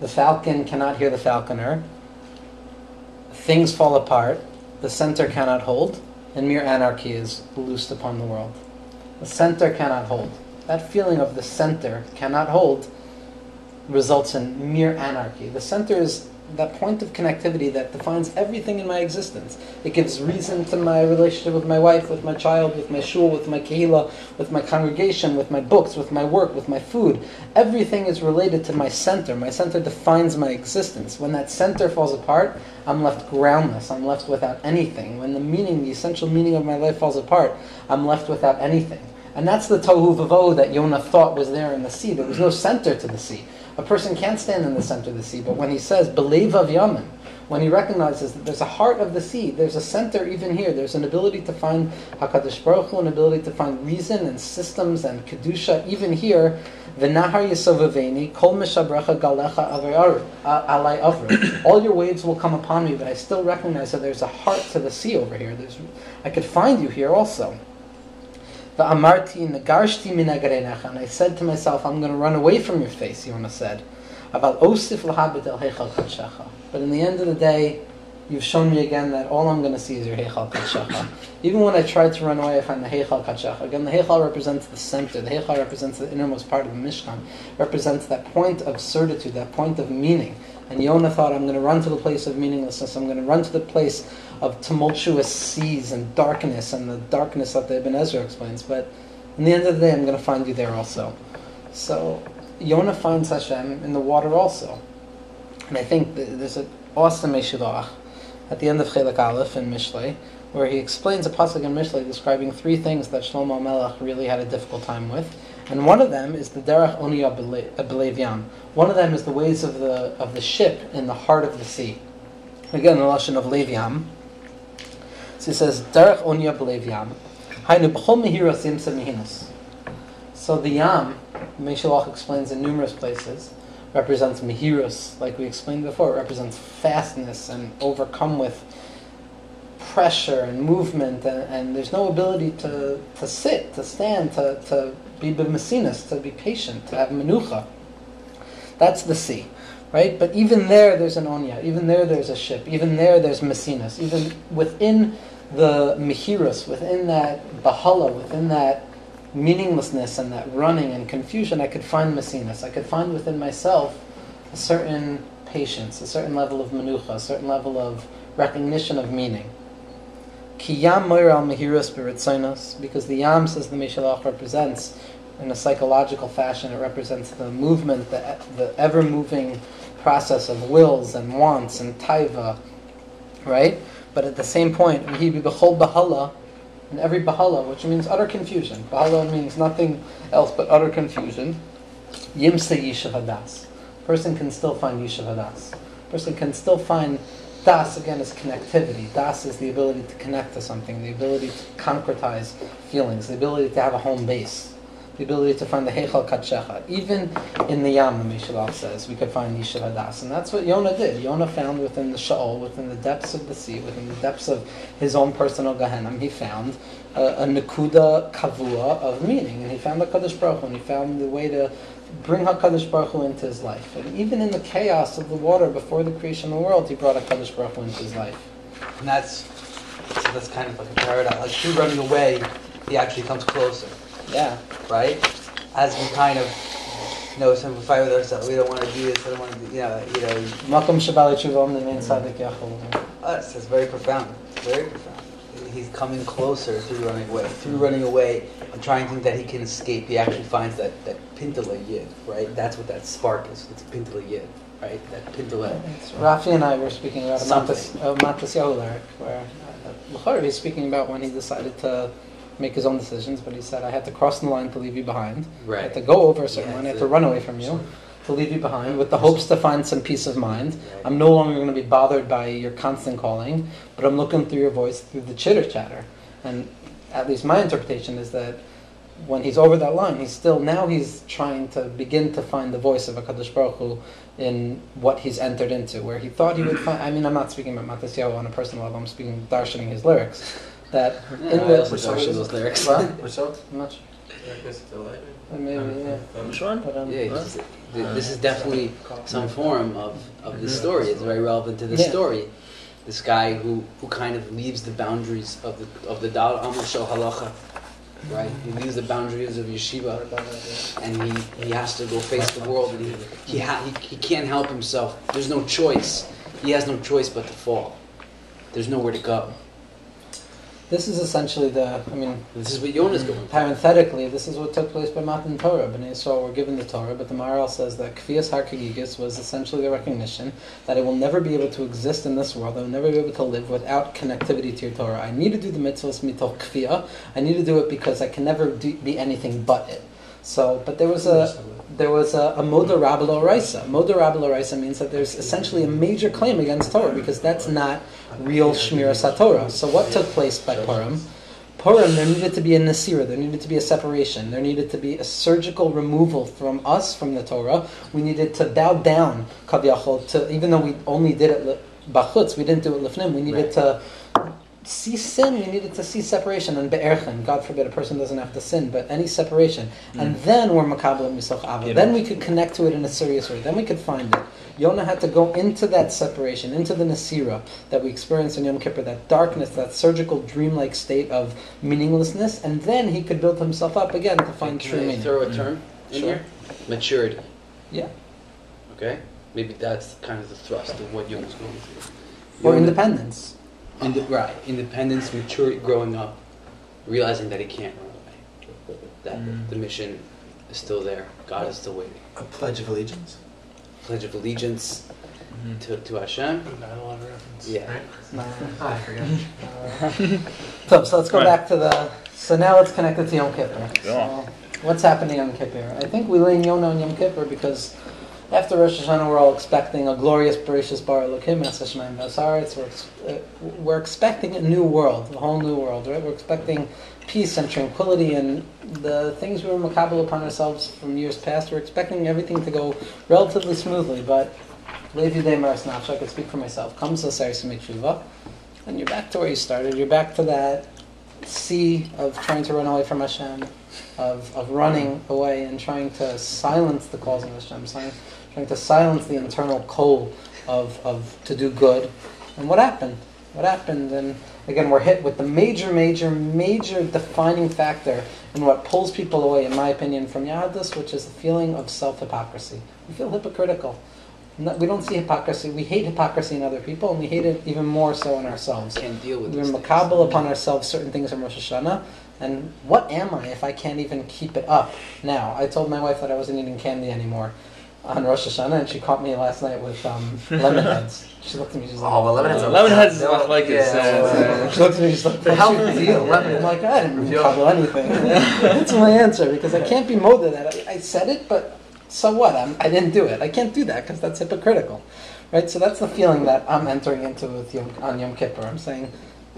The falcon cannot hear the falconer. Things fall apart. The center cannot hold, and mere anarchy is loosed upon the world. The center cannot hold. That feeling of the center cannot hold results in mere anarchy. The center is that point of connectivity that defines everything in my existence. It gives reason to my relationship with my wife, with my child, with my shul, with my kehillah, with my congregation, with my books, with my work, with my food. Everything is related to my center. My center defines my existence. When that center falls apart, I'm left groundless. I'm left without anything. When the meaning, the essential meaning of my life falls apart, I'm left without anything. And that's the tohu vavohu that Yonah thought was there in the sea. There was no center to the sea. A person can't stand in the center of the sea, but when he says believe of Yaman, when he recognizes that there's a heart of the sea, there's a center even here. There's an ability to find Hakadosh Baruch Hu, an ability to find reason and systems and kedusha even here. V'nahar yisovaveni kol mishabrecha galecha alai avru. All your waves will come upon me, but I still recognize that there's a heart to the sea over here. There's, I could find you here also. Va'amarti nagarshti minagarenecha. And I said to myself, I'm going to run away from your face, Yonah said. Aval osif lahabit el heichal kadshecha. But in the end of the day, you've shown me again that all I'm going to see is your heichal kadshecha. Even when I tried to run away, I find the heichal kadshecha. Again, the heichal represents the center. The heichal represents the innermost part of the Mishkan. Represents that point of certitude, that point of meaning. And Yonah thought, I'm going to run to the place of meaninglessness. I'm going to run to the place of tumultuous seas and darkness and the darkness that the Ibn Ezra explains. But in the end of the day, I'm going to find you there also. So Yonah finds Hashem in the water also. And I think th- there's an awesome Meshilach at the end of Chelak Aleph in Mishlei, where he explains a pasuk in Mishlei describing three things that Shlomo Melech really had a difficult time with. And one of them is the Derech Onia Belev Yam. One of them is the ways of the of the ship in the heart of the sea. Again, the lashon of Lev Yam. So he says Derech Oniyah Belev Yam. Hainu b'chol mehiros yimsa mehinus. So the Yam, Meshalach explains in numerous places, represents Mehirus, like we explained before. It represents fastness and overcome with pressure and movement, and, and there's no ability to, to sit, to stand, to, to be b'mesinas, to be patient, to have menucha. That's the sea, right? But even there, there's an onya. Even there, there's a ship. Even there, there's mesinas. Even within the mehirus, within that bahala, within that meaninglessness and that running and confusion, I could find mesinas. I could find within myself a certain patience, a certain level of menucha, a certain level of recognition of meaning. Yam because the yam, says the Mishalach, represents, in a psychological fashion, it represents the movement, the, the ever-moving process of wills and wants and taiva, right? But at the same point, he be bahala, in every bahala, which means utter confusion. Bahala means nothing else but utter confusion. Yimsa yishav hadas. Person can still find yishav hadas. Person can still find das again is connectivity. Das is the ability to connect to something, the ability to concretize feelings, the ability to have a home base. The ability to find the Heichal Kadshecha. Even in the Yam, the Mishalach says, we could find Yishel Hadas. And that's what Yonah did. Yonah found within the Sha'ol, within the depths of the sea, within the depths of his own personal Gehenna, he found a, a Nakuda Kavua of meaning. And he found the Kaddish Baruch Hu, and he found the way to bring HaKadosh Baruch Hu into his life. And even in the chaos of the water before the creation of the world, he brought HaKadosh Baruch Hu into his life. And that's so that's kind of like a paradox. Like through running away, he actually comes closer, Yeah. right? As we kind of you know, we fight with ourselves. We don't want to do this. I don't want to do. You know, you know. Makom Shabbat Tshuva, the main Yachol. Us. That's very profound. Very profound. He's coming closer through running away. Through running away, and trying to think that he can escape. He actually finds that that pintala yid, right? That's what that spark is. It's pintala yid, right? That pintala. Rafi and I were speaking about Something. Matas, a Matas where uh, he's speaking about when he decided to make his own decisions, but he said, I had to cross the line to leave you behind. I Right. had to go over a certain Yeah, line, I had to run away from you, to leave you behind, with the hopes to find some peace of mind. I'm no longer going to be bothered by your constant calling, but I'm looking through your voice through the chitter chatter. And at least my interpretation is that when he's over that line, he's still now he's trying to begin to find the voice of Hakadosh Baruch Hu in what he's entered into, where he thought he would find. I mean, I'm not speaking about Matisyahu on a personal level. I'm speaking darshaning his lyrics. That Yeah, in I the also darshan those lyrics. What? Which song? I'm not sure. Darkness of light. Uh, maybe um, yeah. Um, Which one? But, um, Yeah, it's- th- this is uh, definitely some form of, of the story. It's very relevant to the Yeah. story. This guy who, who kind of leaves the boundaries of the of the Dal Amr Shel Halacha, right? He leaves the boundaries of yeshiva, and he, he has to go face the world, and he he, ha- he he can't help himself. There's no choice. He has no choice but to fall. There's nowhere to go. This is essentially the. I mean, This is what Yonah's going parenthetically, this is what took place by Matan Torah. Bnei Yisrael were given the Torah, but the Maharal says that Kfiyas Harkagigis was essentially the recognition that I will never be able to exist in this world. I will never be able to live without connectivity to your Torah. I need to do the mitzvahs mitoch kfiyah. I need to do it because I can never do, be anything but it. So, but there was a there was a, a moda rabel oraisa. Moda rabel oraisa means that there's essentially a major claim against Torah because that's not real shmira satorah. So what took place by Purim? Purim, there needed to be a nasira, there needed to be a separation, there needed to be a surgical removal from us, from the Torah. We needed to bow down, kaviyachol, to even though we only did it bachutz, we didn't do it lifnim. We needed to see sin, we needed to see separation and be'erchen. God forbid a person doesn't have to sin, but any separation. Mm. And then we're makabel misoch ava. Then we could connect to it in a serious way. Then we could find it. Yonah had to go into that separation, into the nasira that we experience in Yom Kippur, that darkness, that surgical dreamlike state of meaninglessness, and then he could build himself up again to find Can true I meaning. throw a term mm. in Sure. here? Maturity. Yeah. Okay? Maybe that's kind of the thrust of what Yonah's going through. Or Yonah- independence. Inde- right. Independence, maturity, growing up, realizing that he can't run away. That Mm. the mission is still there. God is still waiting. A pledge of allegiance. Pledge of allegiance to, to Hashem. Yeah. Nah. Ah, I forgot. So, so let's go Right. back to the. So now let's connect it to Yom Kippur. Go So what's happening on Yom Kippur? I think we lean Yonah on Yom Kippur because after Rosh Hashanah we're all expecting a glorious, Bereshis Bar Elokim, Es Hashemayim Vasaretz. We're, uh, we're expecting a new world, a whole new world, right? We're expecting peace and tranquility and the things we were makabel upon ourselves from years past. We're expecting everything to go relatively smoothly, but Levi de Maras Nafsh, I could speak for myself. Comes the Saris Tshuva, and you're back to where you started. You're back to that sea of trying to run away from Hashem, of, of running away and trying to silence the calls of Hashem, si- trying to silence the internal coal of, of to do good. And what happened? What happened? And again, we're hit with the major, major, major defining factor in what pulls people away, in my opinion, from Yahadus, which is the feeling of self-hypocrisy. We feel hypocritical. We don't see hypocrisy. We hate hypocrisy in other people, and we hate it even more so in ourselves. Can't deal with it. We're macabre upon ourselves certain things in Rosh Hashanah. And what am I if I can't even keep it up now? I told my wife that I wasn't eating candy anymore on Rosh Hashanah, and she caught me last night with um, lemon heads. She looked at me, she's like, Oh, well, lemon heads. Uh, are- lemon heads is they're not like it's, yeah, uh, well, she looked at me, she's like, The "What's health is deal?" lemon. I'm like, I didn't Yeah. makabel anything. That's my answer because I can't be moda that. I, I said it, but so what? I'm, I didn't do it. I can't do that because that's hypocritical, right? So that's the feeling that I'm entering into with Yom, on Yom Kippur. I'm saying,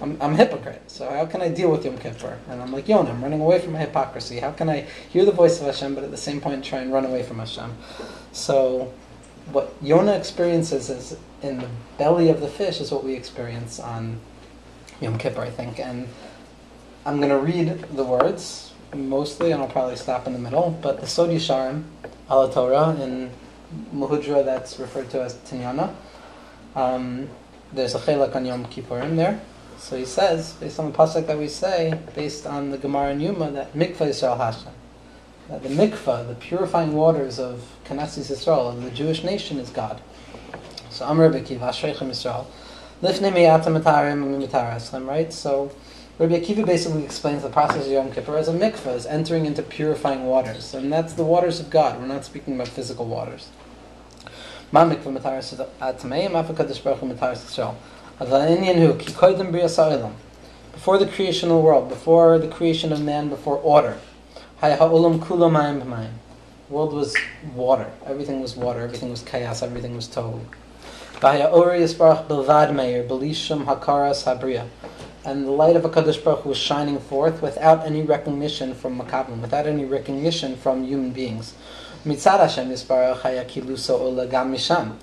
I'm, I'm a hypocrite. So how can I deal with Yom Kippur? And I'm like Yonah. I'm running away from my hypocrisy. How can I hear the voice of Hashem, but at the same point try and run away from Hashem? So what Yonah experiences is in the belly of the fish is what we experience on Yom Kippur, I think. And I'm going to read the words mostly, and I'll probably stop in the middle. But the Sod Yisharim, Ala Torah, in Muhudra that's referred to as Tinyana. Um, there's a chelak on Yom Kippurim there. So he says, based on the pasuk that we say, based on the Gemara and Yuma, that mikvah Yisrael Hashem. That the mikvah, the purifying waters of Knesset Yisrael, of the Jewish nation, is God. So Amr Bekiv, Ashreichem Yisrael. Lifnei miyata matarim mitar right? So Rabbi Akiva basically explains the process of Yom Kippur as a mikvah, as entering into purifying waters. And that's the waters of God. We're not speaking about physical waters. Ma mikvah mataris atmeim, afakadosh baruch hu mataris Yisrael. Before the creation of the world, before the creation of man, before order. The world was water. Everything was water. Everything was chaos. Everything was tohu. And the light of HaKadosh Baruch Hu was shining forth without any recognition from Makabim, without any recognition from human beings. Mitzad Hashem Yisbarach haya kiluso ola gam misham.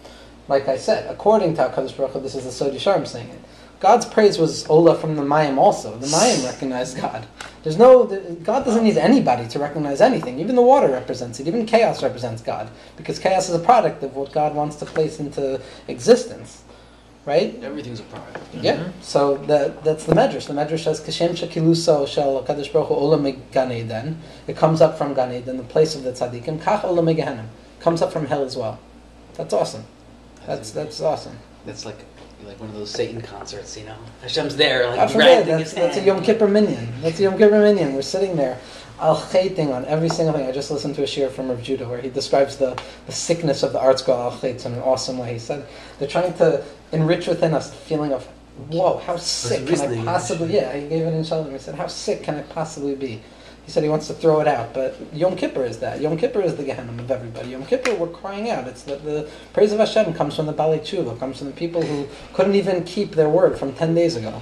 Like I said, according to HaKadosh Baruch Hu, this is the Sod Yisharim saying it. God's praise was Ola from the Mayim also. The Mayim recognized God. There's no, God doesn't need anybody to recognize anything. Even the water represents it. Even chaos represents God. Because chaos is a product of what God wants to place into existence. Right? Everything's a product. Yeah. Mm-hmm. So that that's the medrash. The medrash says Kashem Shakiluso Shel Kadosh Baruch Hu Ola Gan Eden. It comes up from Gan Eden, the place of the tzaddikim. Kach Ola Megahanim comes up from hell as well. That's awesome. That's that's awesome. That's like like one of those Satan concerts, you know. Hashem's there, like forbid, granting that's, that's a. Yom Kippur minion. That's a Yom Kippur minion. We're sitting there, al chaiting on every single thing. I just listened to a shir from Rav Judah where he describes the, the sickness of the art school al chait in an awesome way. He said they're trying to enrich within us the feeling of, whoa, how sick can I possibly? Yeah, he gave it in Shalom. He said, how sick can I possibly be? He said he wants to throw it out, but Yom Kippur is that. Yom Kippur is the Gehenna of everybody. Yom Kippur, we're crying out. It's the, the praise of Hashem comes from the Bali Tshuva, comes from the people who couldn't even keep their word from 10 days ago.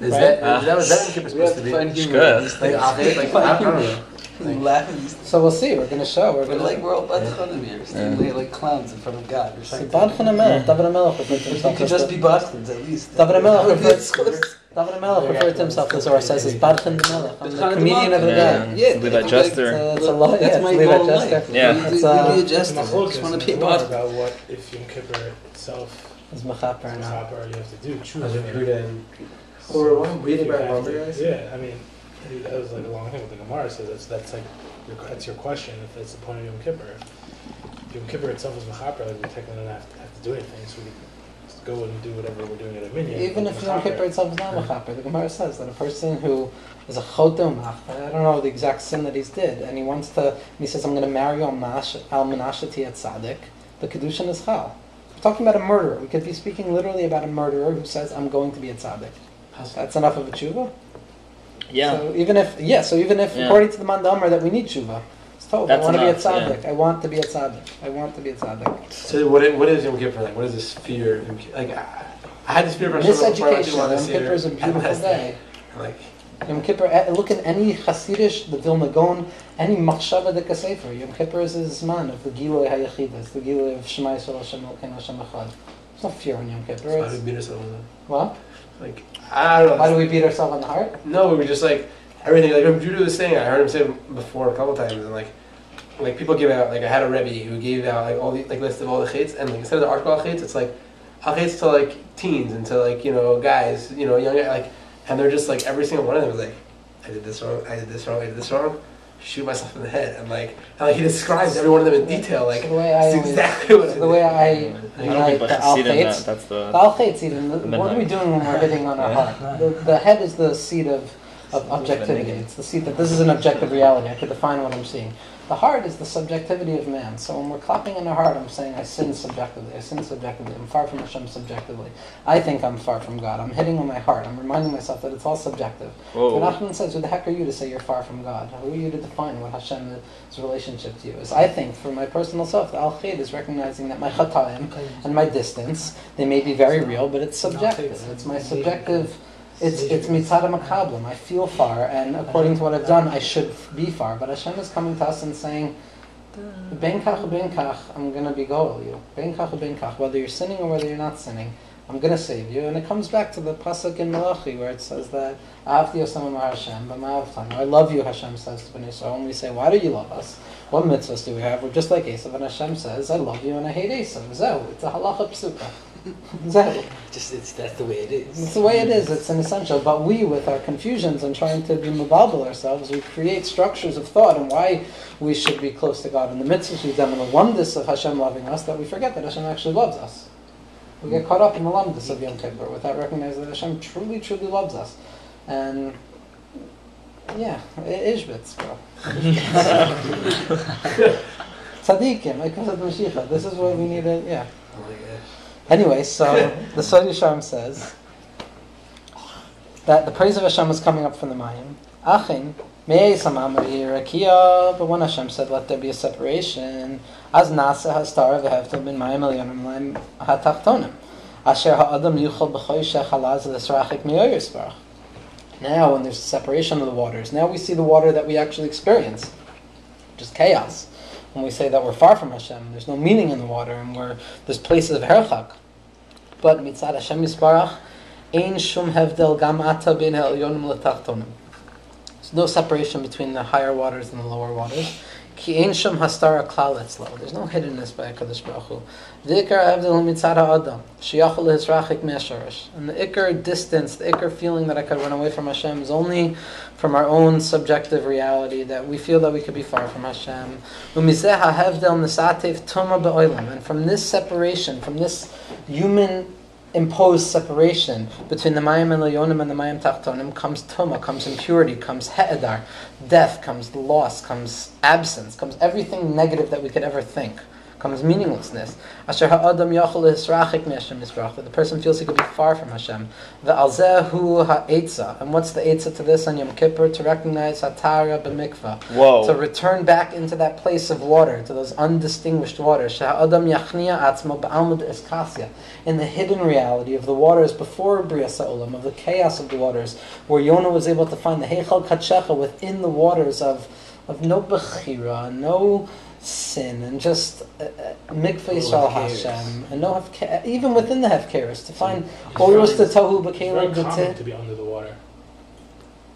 Is Right. that, is that what that Yom Kippur supposed to to be? find Like, good. in these like, things. I think, like, I don't know. We laugh at these So we'll see. We're going to show. We're We're going like to. we're all badchanim here, standing there like clowns in front of God. We're So trying Bad to. Hamelech, David Hamelech referred We could just be Boston's at least. David That Hamelech would referred, as. David Hamelech referred to himself as Zohar says is Badchan the Melech. I'm the comedian of the day. Yeah, Levi that's Jester. It's a, lot. a lo- yeah, That's it's my Levi goal in Jester. life. Yeah. Be- uh, It's, be a jester. I Machlokes just want in to the be a about what if Yom Kippur itself It's Mechaper is now. proper you have to do. Choose As it. if Judah and So Or one reading if you back have lumber to- guys? Yeah, I mean, that was like a long thing with the Gemara says. That's that's like your, that's your question if that's the point of Yom Kippur. If Yom Kippur itself is mechaper, like we technically don't have to, have to do anything, so we can just go and do whatever we're doing at a minyan. Even if Yom Kippur itself is not Mechaper, the Gemara says that a person who is a chotem, I don't know the exact sin that he's did, and he wants to, and he says, I'm going to marry Al Manash- Al Menasheti at Tzaddik, the Kedushin is Chal. We're talking about a murderer. We could be speaking literally about a murderer who says, I'm going to be a Tzaddik. That's enough of a tshuva? Yeah. So even if, yeah, so even if, Yeah. according to the Mandamar, that we need tshuva, it's told, I That's want to be a enough, yeah. tzaddik. I want to be a tzaddik. I want to be a tzaddik. So what, i- what is Yom Kippur like? What is this fear? of Yom Ki- Like I, I had this fear of Hashem before I went Miseducation. Yom this. Kippur is a beautiful day. Like Yom Kippur, eh, look at any Hasidish, the Vilna Gaon, any Machshava de Kasefer. Yom Kippur is his man of the Giloi HaYachidas, the Giloi of Shema Yisrael Hashem Elkein Hashem Echad. There's no fear in Yom Kippur. so how do It's, we beat ourselves up? what? Like I don't know. Why do we beat ourselves on the heart? No, we were just like everything. Like Judah was saying, I heard him say it before a couple times, and like, like people give out. Like I had a rebbe who gave out like all the like list of all the chates, and like instead of the article chates, it's like al chates to like teens and to like you know guys, you know young like, and they're just like every single one of them is like, I did this wrong, I did this wrong, I did this wrong. Shoot myself in the head, and like, and like he describes every one of them in detail, like So the way I it's always- exactly what I the way I I don't unite the Al Hasidim, that, that's the the. Al Chaitz even, the, The what are we doing when we're hitting on our Yeah. heart? The, the head is the seat of, of objectivity. It's the seat that this is an objective reality. I could define what I'm seeing. The heart is the subjectivity of man. So when we're clapping in the heart, I'm saying I sin subjectively. I sin subjectively. I'm far from Hashem subjectively. I think I'm far from God. I'm hitting on my heart. I'm reminding myself that it's all subjective. Whoa. But Nachman says, who the heck are you to say you're far from God? Who are you to define what Hashem's relationship to you is? I think, for my personal self, the Al Chayed is recognizing that my chataim and my distance, they may be very real, but it's subjective. It's my subjective It's it's mitzad makablim. I feel far, and according to what I've done, I should be far. But Hashem is coming to us and saying, "Ben kach ben kach, I'm gonna be goal you. Ben kach whether you're sinning or whether you're not sinning, I'm gonna save you." And it comes back to the pasuk in Malachi where it says that "Ahavti Yosem Amar Hashem b'ma'avtan." I love you, Hashem says to Bnei Yisrael. And we say, "Why do you love us? What mitzvahs do we have?" We're just like Esav, and Hashem says, "I love you and I hate Esav." So it's a halacha psuka. Zeh. Just it's that's the way it is. It's the way it is. It's an essential. But we, with our confusions and trying to be mababel ourselves, we create structures of thought and why we should be close to God. In the mitzvahs we've done and the oneness of Hashem loving us that we forget that Hashem actually loves us. We get caught up in the lumdus of Yom Kippur without recognizing that Hashem truly, truly loves us. And yeah, i- Ishbitz, bro. Tzaddikim, like I said, Mashiach. This is what we need to, yeah. Anyway, so the Sod Yisharim says that the praise of Hashem was coming up from the Mayim. Achin, me'ei samam rakia, but when Hashem said, let there be a separation, as nasa hastar v'hevtel bin mayim elyonim laim hatachtonim, asher ha'adam yuchol b'choy shechalaz l'srachik mi'oyer sparach. Now, when there's a separation of the waters, now we see the water that we actually experience, which is chaos. When we say that we're far from Hashem, there's no meaning in the water, and we're there's places of herchak. But mitzad Hashem yisbarach, ein shum hevdel gam ata bin ha'elyonim l'tachtonim. There's no separation between the higher waters and the lower waters. Ki ein shum hastara klal etzlo. There's no hiddenness by Hakadosh Baruch Hu. The ikar hevdel mitzad ha'adam sheyachol lehisrachik me'asharish. And the ikar distance, the ikar feeling that I could run away from Hashem is only from our own subjective reality that we feel that we could be far from Hashem. Umizeh ha'hevdel nisatev tuma be'olam. And from this separation, from this human imposed separation between the Mayim and Leonim and the Mayim Tachtonim comes Tuma, comes impurity, comes He'edar, death, comes loss, comes absence, comes everything negative that we could ever think. Comes meaninglessness. Asher ha'adam yachol hisrachik me'Hashem the person feels he could be far from Hashem. The alzehu ha'etza, and what's the etza to this on Yom Kippur? To recognize hatara b'mikvah, to return back into that place of water, to those undistinguished waters. Sha'adam yachnia atzmo ba'almud eskasya, in the hidden reality of the waters before Bria Sa'olam, of the chaos of the waters, where Yonah was able to find the Heichal Kadshecha within the waters of, of no Bechira, no sin, and just uh, uh, Mikveh Yisrael Hashem, and no Hefke- even within the Hefkeris, to find Oros to Tohu It's B'Kelim B'Tit. to be under the water.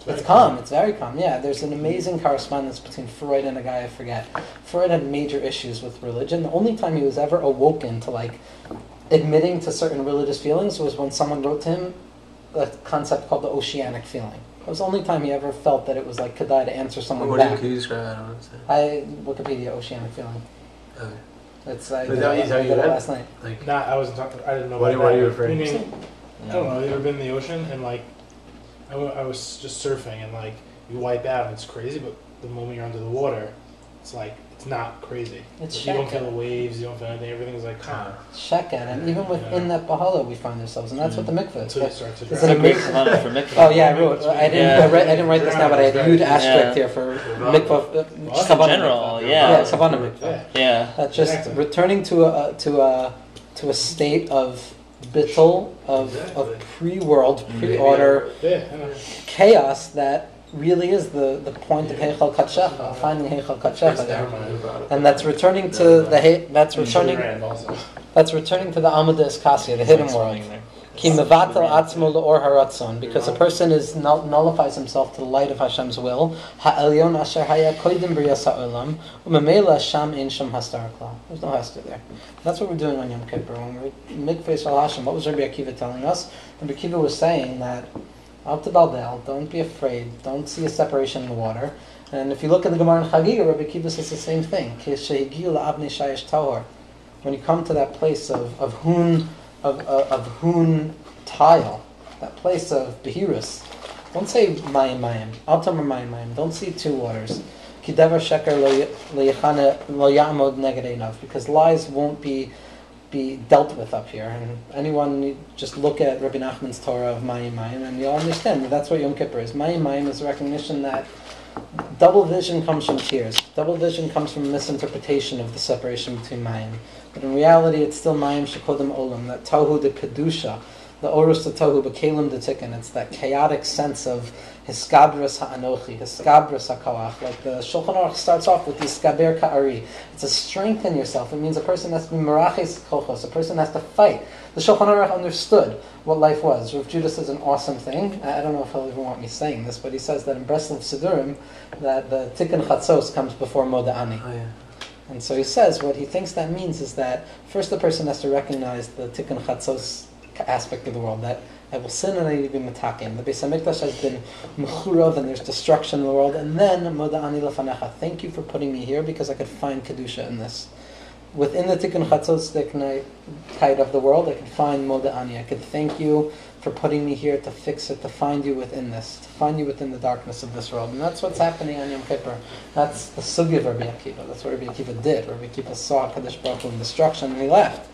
very It's calm. It's very calm. Yeah, there's an amazing correspondence between Freud and a guy I forget. Freud had major issues with religion. The only time he was ever awoken to like admitting to certain religious feelings was when someone wrote to him a concept called the oceanic feeling. It was the only time he ever felt that it was like Kedai to answer someone What do you, back. can you describe? I don't. I Wikipedia oceanic feeling. Okay. It's I Is did, that- it- is that you did it last night. Like, Nah, I wasn't talking. I didn't know. What about are- what are that. you referring to? Meaning, I don't know. Have you ever been in the ocean and like, I, I was just surfing and like you wipe out and it's crazy, but the moment you're under the water, it's like it's not crazy. It's you don't feel the waves. You don't feel anything. Everything's like calm Sheket, and even within that bahala we find ourselves, and that's what the mm. mikveh is. until you But- start to It's drown. an amazing- Kavanah for mikvah. Oh yeah, I wrote. I didn't. Yeah. I, read, I didn't write this down, but I had a huge asterisk Yeah. here for mikvah. uh, Well, in general, mikvah. yeah. Yeah, Kavanah mikvah. Yeah. Yeah. That just Exactly. returning to a uh, to a to a state of bittul of of pre-world, pre-order Yeah. I chaos that really is the, the point of Heichal Kadshecha, finding Heichal Kadshecha there. And that's returning to the He- that's returning that's returning to the Amida Iskasya, the hidden world. Ki mevatel atzmo leor haratzon, because a person is null- nullifies himself to the light of Hashem's will. Ha'elyon asher haya koidim briyas ha'olam, u'memela sham ein sham hastar klal. There's no hastar there. That's what we're doing on Yom Kippur. When we're mikveh al Hashem, what was Rabbi Akiva telling us? Rabbi Akiva was saying that out to Daldel, don't be afraid, don't see a separation in the water. And if you look at the Gemara in Chagiga, Rabbi Akiva says the same thing. When you come to that place of, of hun of, of, of hun tile, that place of behirus. Don't say mayim mayim. Altam mayim mayim. Don't see two waters. Kidever sheker lo ya'amod neged. Because lies won't be be dealt with up here. And anyone just look at Rabbi Nachman's Torah of mayim mayim, and you'll understand that that's what Yom Kippur is. Mayim mayim is a recognition that double vision comes from tears. Double vision comes from misinterpretation of the separation between mayim. But in reality, it's still mayim shekodim olam, that tohu de kedusha, the Orus Tohu Bekalim de Tikkun. It's that chaotic sense of Hiskabras Ha'anochi, Hiskabras HaKalach. Like the Shulchan Aruch starts off with Hiskaber Ka'ari. It's a strength in yourself. It means a person has to be Meraches Kolchos. A person has to fight. The Shulchan Aruch understood what life was. Rav Judah says an awesome thing. I I don't know if he'll even want me saying this, but he says that in Breslov Sidurim, that the Tikkun Chatzos comes before Moda'ani. Oh yeah. And so he says what he thinks that means is that first the person has to recognize the tikkun chatzos aspect of the world that I will sin and I to be metakin. The Beis Hamikdash has been mechurav and there's destruction in the world. And then moda ani lefanecha. Thank you for putting me here because I could find kedusha in this. Within the tikkun chatzos tide of the world, I could find moda ani. I could thank you for putting me here to fix it, to find you within this, to find you within the darkness of this world. And that's what's happening on Yom Kippur. That's the sugi of Rabbi Akiva. That's what Rabbi Akiva did. Rabbi Akiva saw Kadosh Baruch in destruction and he left.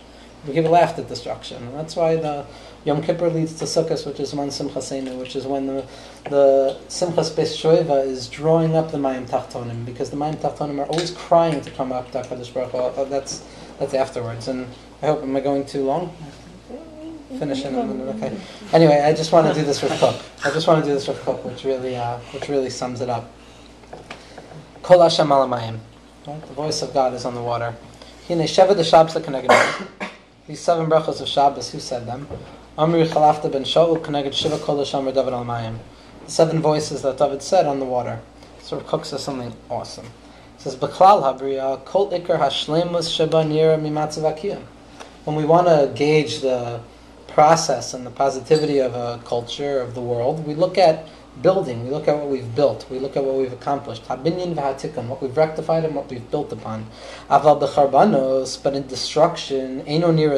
Rabbi a laugh at destruction. And that's why the Yom Kippur leads to Sukkot, which is Man Simchasenu, which is when the, the Simchas Beis Shoeva is drawing up the Mayim Tachtonim, because the Mayim Tachtonim are always crying to come up to HaKadosh Baruch Hu. Uh, That's, that's afterwards. And I hope, am I going too long? Finish in a minute, okay. Anyway, I just want to do this with Kook. I just want to do this with Kook, which really, uh, which really sums it up. Kol Hashem. Right? The voice of God is on the water. Hine Sheva de Shabbos Keneged. These seven brachos of Shabbos, who said them? Amri Chalafta ben Shaul Keneged Shiva Kol Hashem David Al Mayim. The seven voices that David said on the water. So Kook says something awesome. He says, Beklal Habriya Kol Iker Hashlemus Sheba Nira Mimatzav When we want to gauge the process and the positivity of a culture, of the world, we look at building, we look at what we've built, we look at what we've accomplished. Habinyan what we've rectified and what we've built upon. Aval b'charbanos, but in destruction, eino nira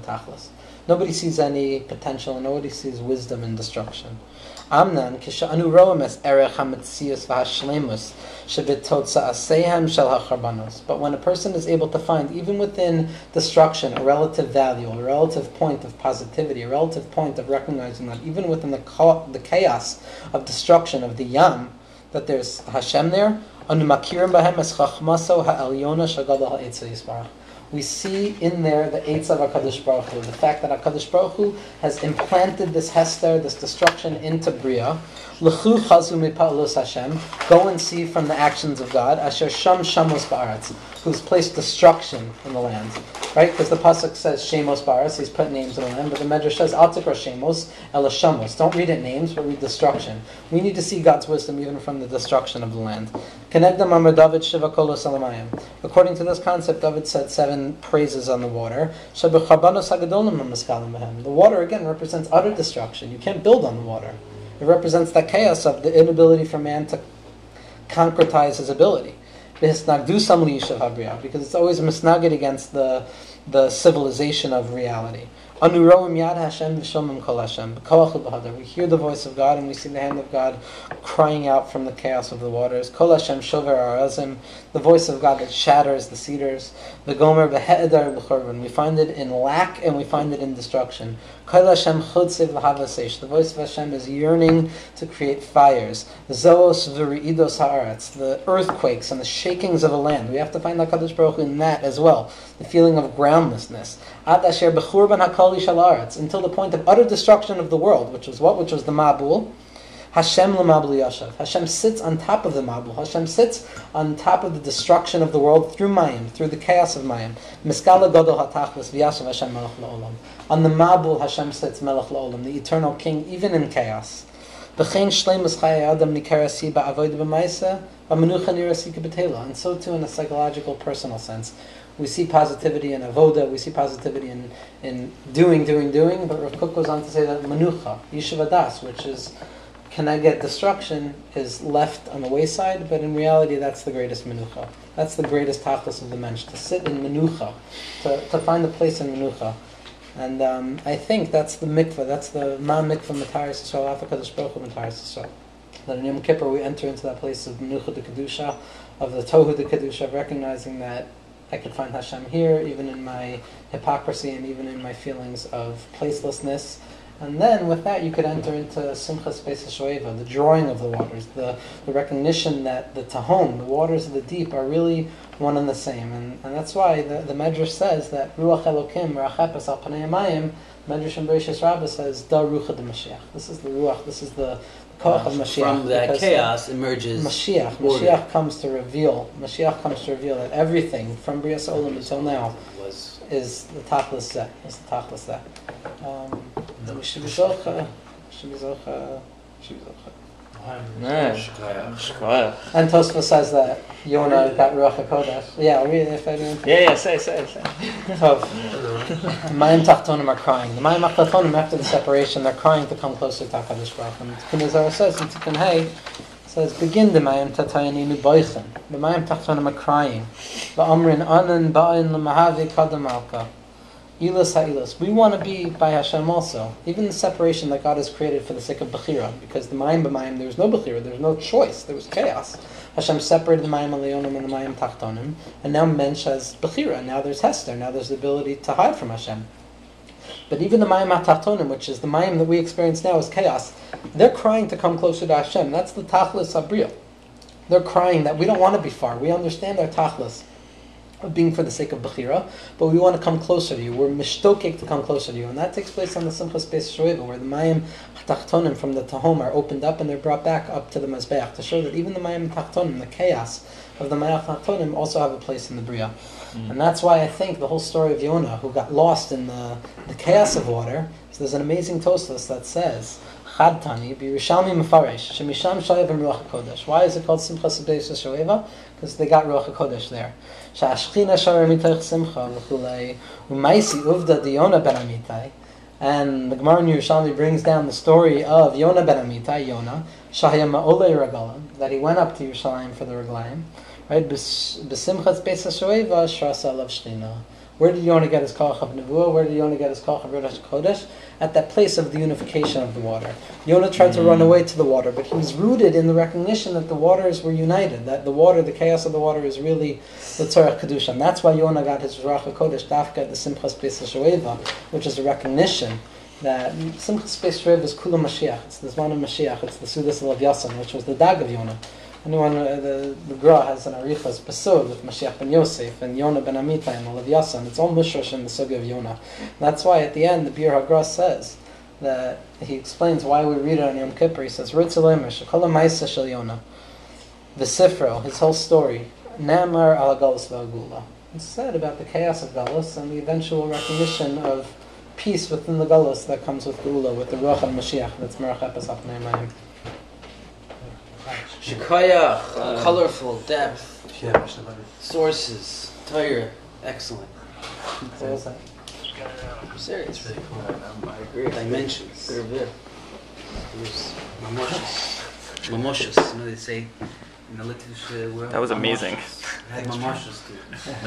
v'tachlis. Nobody sees any potential, nobody sees wisdom in destruction. Amnan, es erech v'hashlemus, shel hacharbanos. But when a person is able to find, even within destruction, a relative value, a relative point of positivity, a relative point of recognizing that even within the, the chaos of destruction of the yam, that there's Hashem there, anu makirim bahem es chachmaso ha'elyona shagadol ha'etzah yisbarach. We see in there the eights of HaKadosh Baruch Hu, the fact that HaKadosh Baruch Hu has implanted this Hester, this destruction into Bria. L'chu chazu mipa'alus Hashem, go and see from the actions of God, asher sham shamos ba'aretz, who's placed destruction in the land. Right? Because the Pasuk says shemos ba'aretz, he's put names in the land, but the Medrash says al tikra shemos, ela shamos. Don't read it names, but read destruction. We need to see God's wisdom even from the destruction of the land. Kenegdam Amar David Shiva Kolo Salamayim. According to this concept, David said seven praises on the water. The water again represents utter destruction. You can't build on the water. It represents that chaos of the inability for man to concretize his ability. Because it's always misnagid against the the civilization of reality. We hear the voice of God and we see the hand of God crying out from the chaos of the waters. The voice of God that shatters the cedars. The gomer. We find it in lack and we find it in destruction. The voice of Hashem is yearning to create fires. The Zoos v'ri'idos ha'aretz. The earthquakes and the shakings of a land. We have to find HaKadosh Baruch Hu in that as well. The feeling of groundlessness. Ad asher b'churban ha'kol Until the point of utter destruction of the world, which was what? Which was the Mabul. Hashem l'mabul yashav. Hashem sits on top of the Mabul. Hashem sits on top of the destruction of the world through Mayim, through the chaos of Mayim. Miskala godol hatachlis v'yashav Hashem melech la'olam. On the Mabul, Hashem sits melech la'olam, the eternal king, even in chaos. V'chein shleimus chayei adam nikarasi ba'avoid b'maisa b'menucha nirasi k'betela. And so too in a psychological, personal sense. We see positivity in avoda, we see positivity in, in doing, doing, doing, but Rav Kook goes on to say that menucha, yeshiva das, which is can I get destruction, is left on the wayside, but in reality that's the greatest menucha. That's the greatest tachlis of the mensch, to sit in menucha, to, to find a place in menucha. And um, I think that's the mikvah, that's the ma mikvah mataris Yisrael, Africa the Hu mataris Yisrael. That in Yom Kippur we enter into that place of menucha de kedusha, of the tohu de kedusha, of recognizing that I could find Hashem here, even in my hypocrisy and even in my feelings of placelessness And then with that, you could enter into Simchas Pesach Shoeva, the drawing of the waters, the, the recognition that the Tahom, the waters of the deep, are really one and the same. And, and that's why the, the Medrash says that Ruach Elokim, Rachepes al Panei Mayim, Medrash and Bereshis Rabbah says, Da Ruach de Mashiach. This is the Ruach, this is the Koach of Mashiach. From that chaos emerges Mashiach. order. Mashiach comes to reveal. Mashiach comes to reveal that everything from Brias Olam until now was is the tachlis set. Is the tachlis set. Um, Shkoyach. And Tosfos says that Yonah got Ruach HaKodesh. Yeah, I'll read it if I do. Yeah, yeah, say, say, say. Tov. Mayim Tachtonim are crying. The Mayim Tachtonim, after the separation, they're crying to come closer to HaKadosh Baruch Hu. And Tikkun Zohar says, in Tikkun Hey, says, begin the Mayim Tatayani Boichen. The Mayim Tachtonim are crying. The Ba'amrin anan ba'in l'mahavi kadam alka. We want to be by Hashem also. Even the separation that God has created for the sake of Bechira. Because the Mayim b'Mayim, there was no Bechira, there was no choice, there was chaos. Hashem separated the Mayim Alionim and the Mayim Tachtonim, and now Mensch has Bechira. Now there's Hester. Now there's the ability to hide from Hashem. But even the Mayim Tachtonim, which is the Mayim that we experience now, is chaos. They're crying to come closer to Hashem. That's the Tachlis Abriya. They're crying that we don't want to be far. We understand our Tachlis being for the sake of Bechira, but we want to come closer to you. We're mishtokek to come closer to you. And that takes place on the Simchas Beis Shoeva, where the Mayim Tachtonim from the Tahom are opened up and they're brought back up to the Mezbeach to show that even the Mayim Tachtonim, the chaos of the Mayim Tachtonim, also have a place in the Bria. Mm. And that's why I think the whole story of Yonah, who got lost in the, the chaos of water, so there's an amazing Tosfos that says, Chad Tani, Birushalmi Mefaresh, Shemisham Ruach HaKodesh. Why is it called Simchas Beis Shoeva? Because they got Ruach HaKodesh there. Shashchina Shar Mitoich Simcha v'chulei u'maisi uvda di Yonah ben Amitai. And the Gemara in Yerushalmi brings down the story of Yona ben Amitai, Yonah, Shahya Ma'olei Regalim, that he went up to Yerushalayim for the Reglaim. Right? HaShoeva Shrasa Lav Shchina. Where did Yonah get his koch of Nevuah? Where did Yonah get his koch of Rosh Kodesh? At that place of the unification of the water. Yonah tried to run mm. away to the water, but he was rooted in the recognition that the waters were united, that the water, the chaos of the water is really the Tzorach Kedusha. And that's why Yonah got his Ruach HaKodesh, Dafka, at the Simchas Beis HaShoeva, which is a recognition that Simchas Beis HaShoeva is Kula Mashiach. It's the Zman of Mashiach. It's the Sudas of Yasan, which was the Dag of Yonah. Anyone, uh, the, the Gra has an Arichas Basur with Mashiach ben Yosef and Yonah ben Amitai and Olav Yasan. It's all Mushrosh in the Sugi of Yonah. That's why at the end the Bir HaGra says that he explains why we read it on Yom Kippur. He says, Ritzalemesh, Kol HaMaisa Shel Yonah. The Sifro, his whole story, Namar al Galus V'Agula. It's said about the chaos of Galus and the eventual recognition of peace within the Galus that comes with Gula, with the Ruach and Mashiach, that's Merach Epesach Neimayim. Shikoyach, colorful, depth, Yeah, Mishnah Berurah. sources, Torah, excellent. So what's that? I'm serious. It's really cool. I agree. Dimensions. They're there. There's mamoshus. Mamoshus. You know they say in the literature world. That was amazing. mamoshus. I had mamoshus too.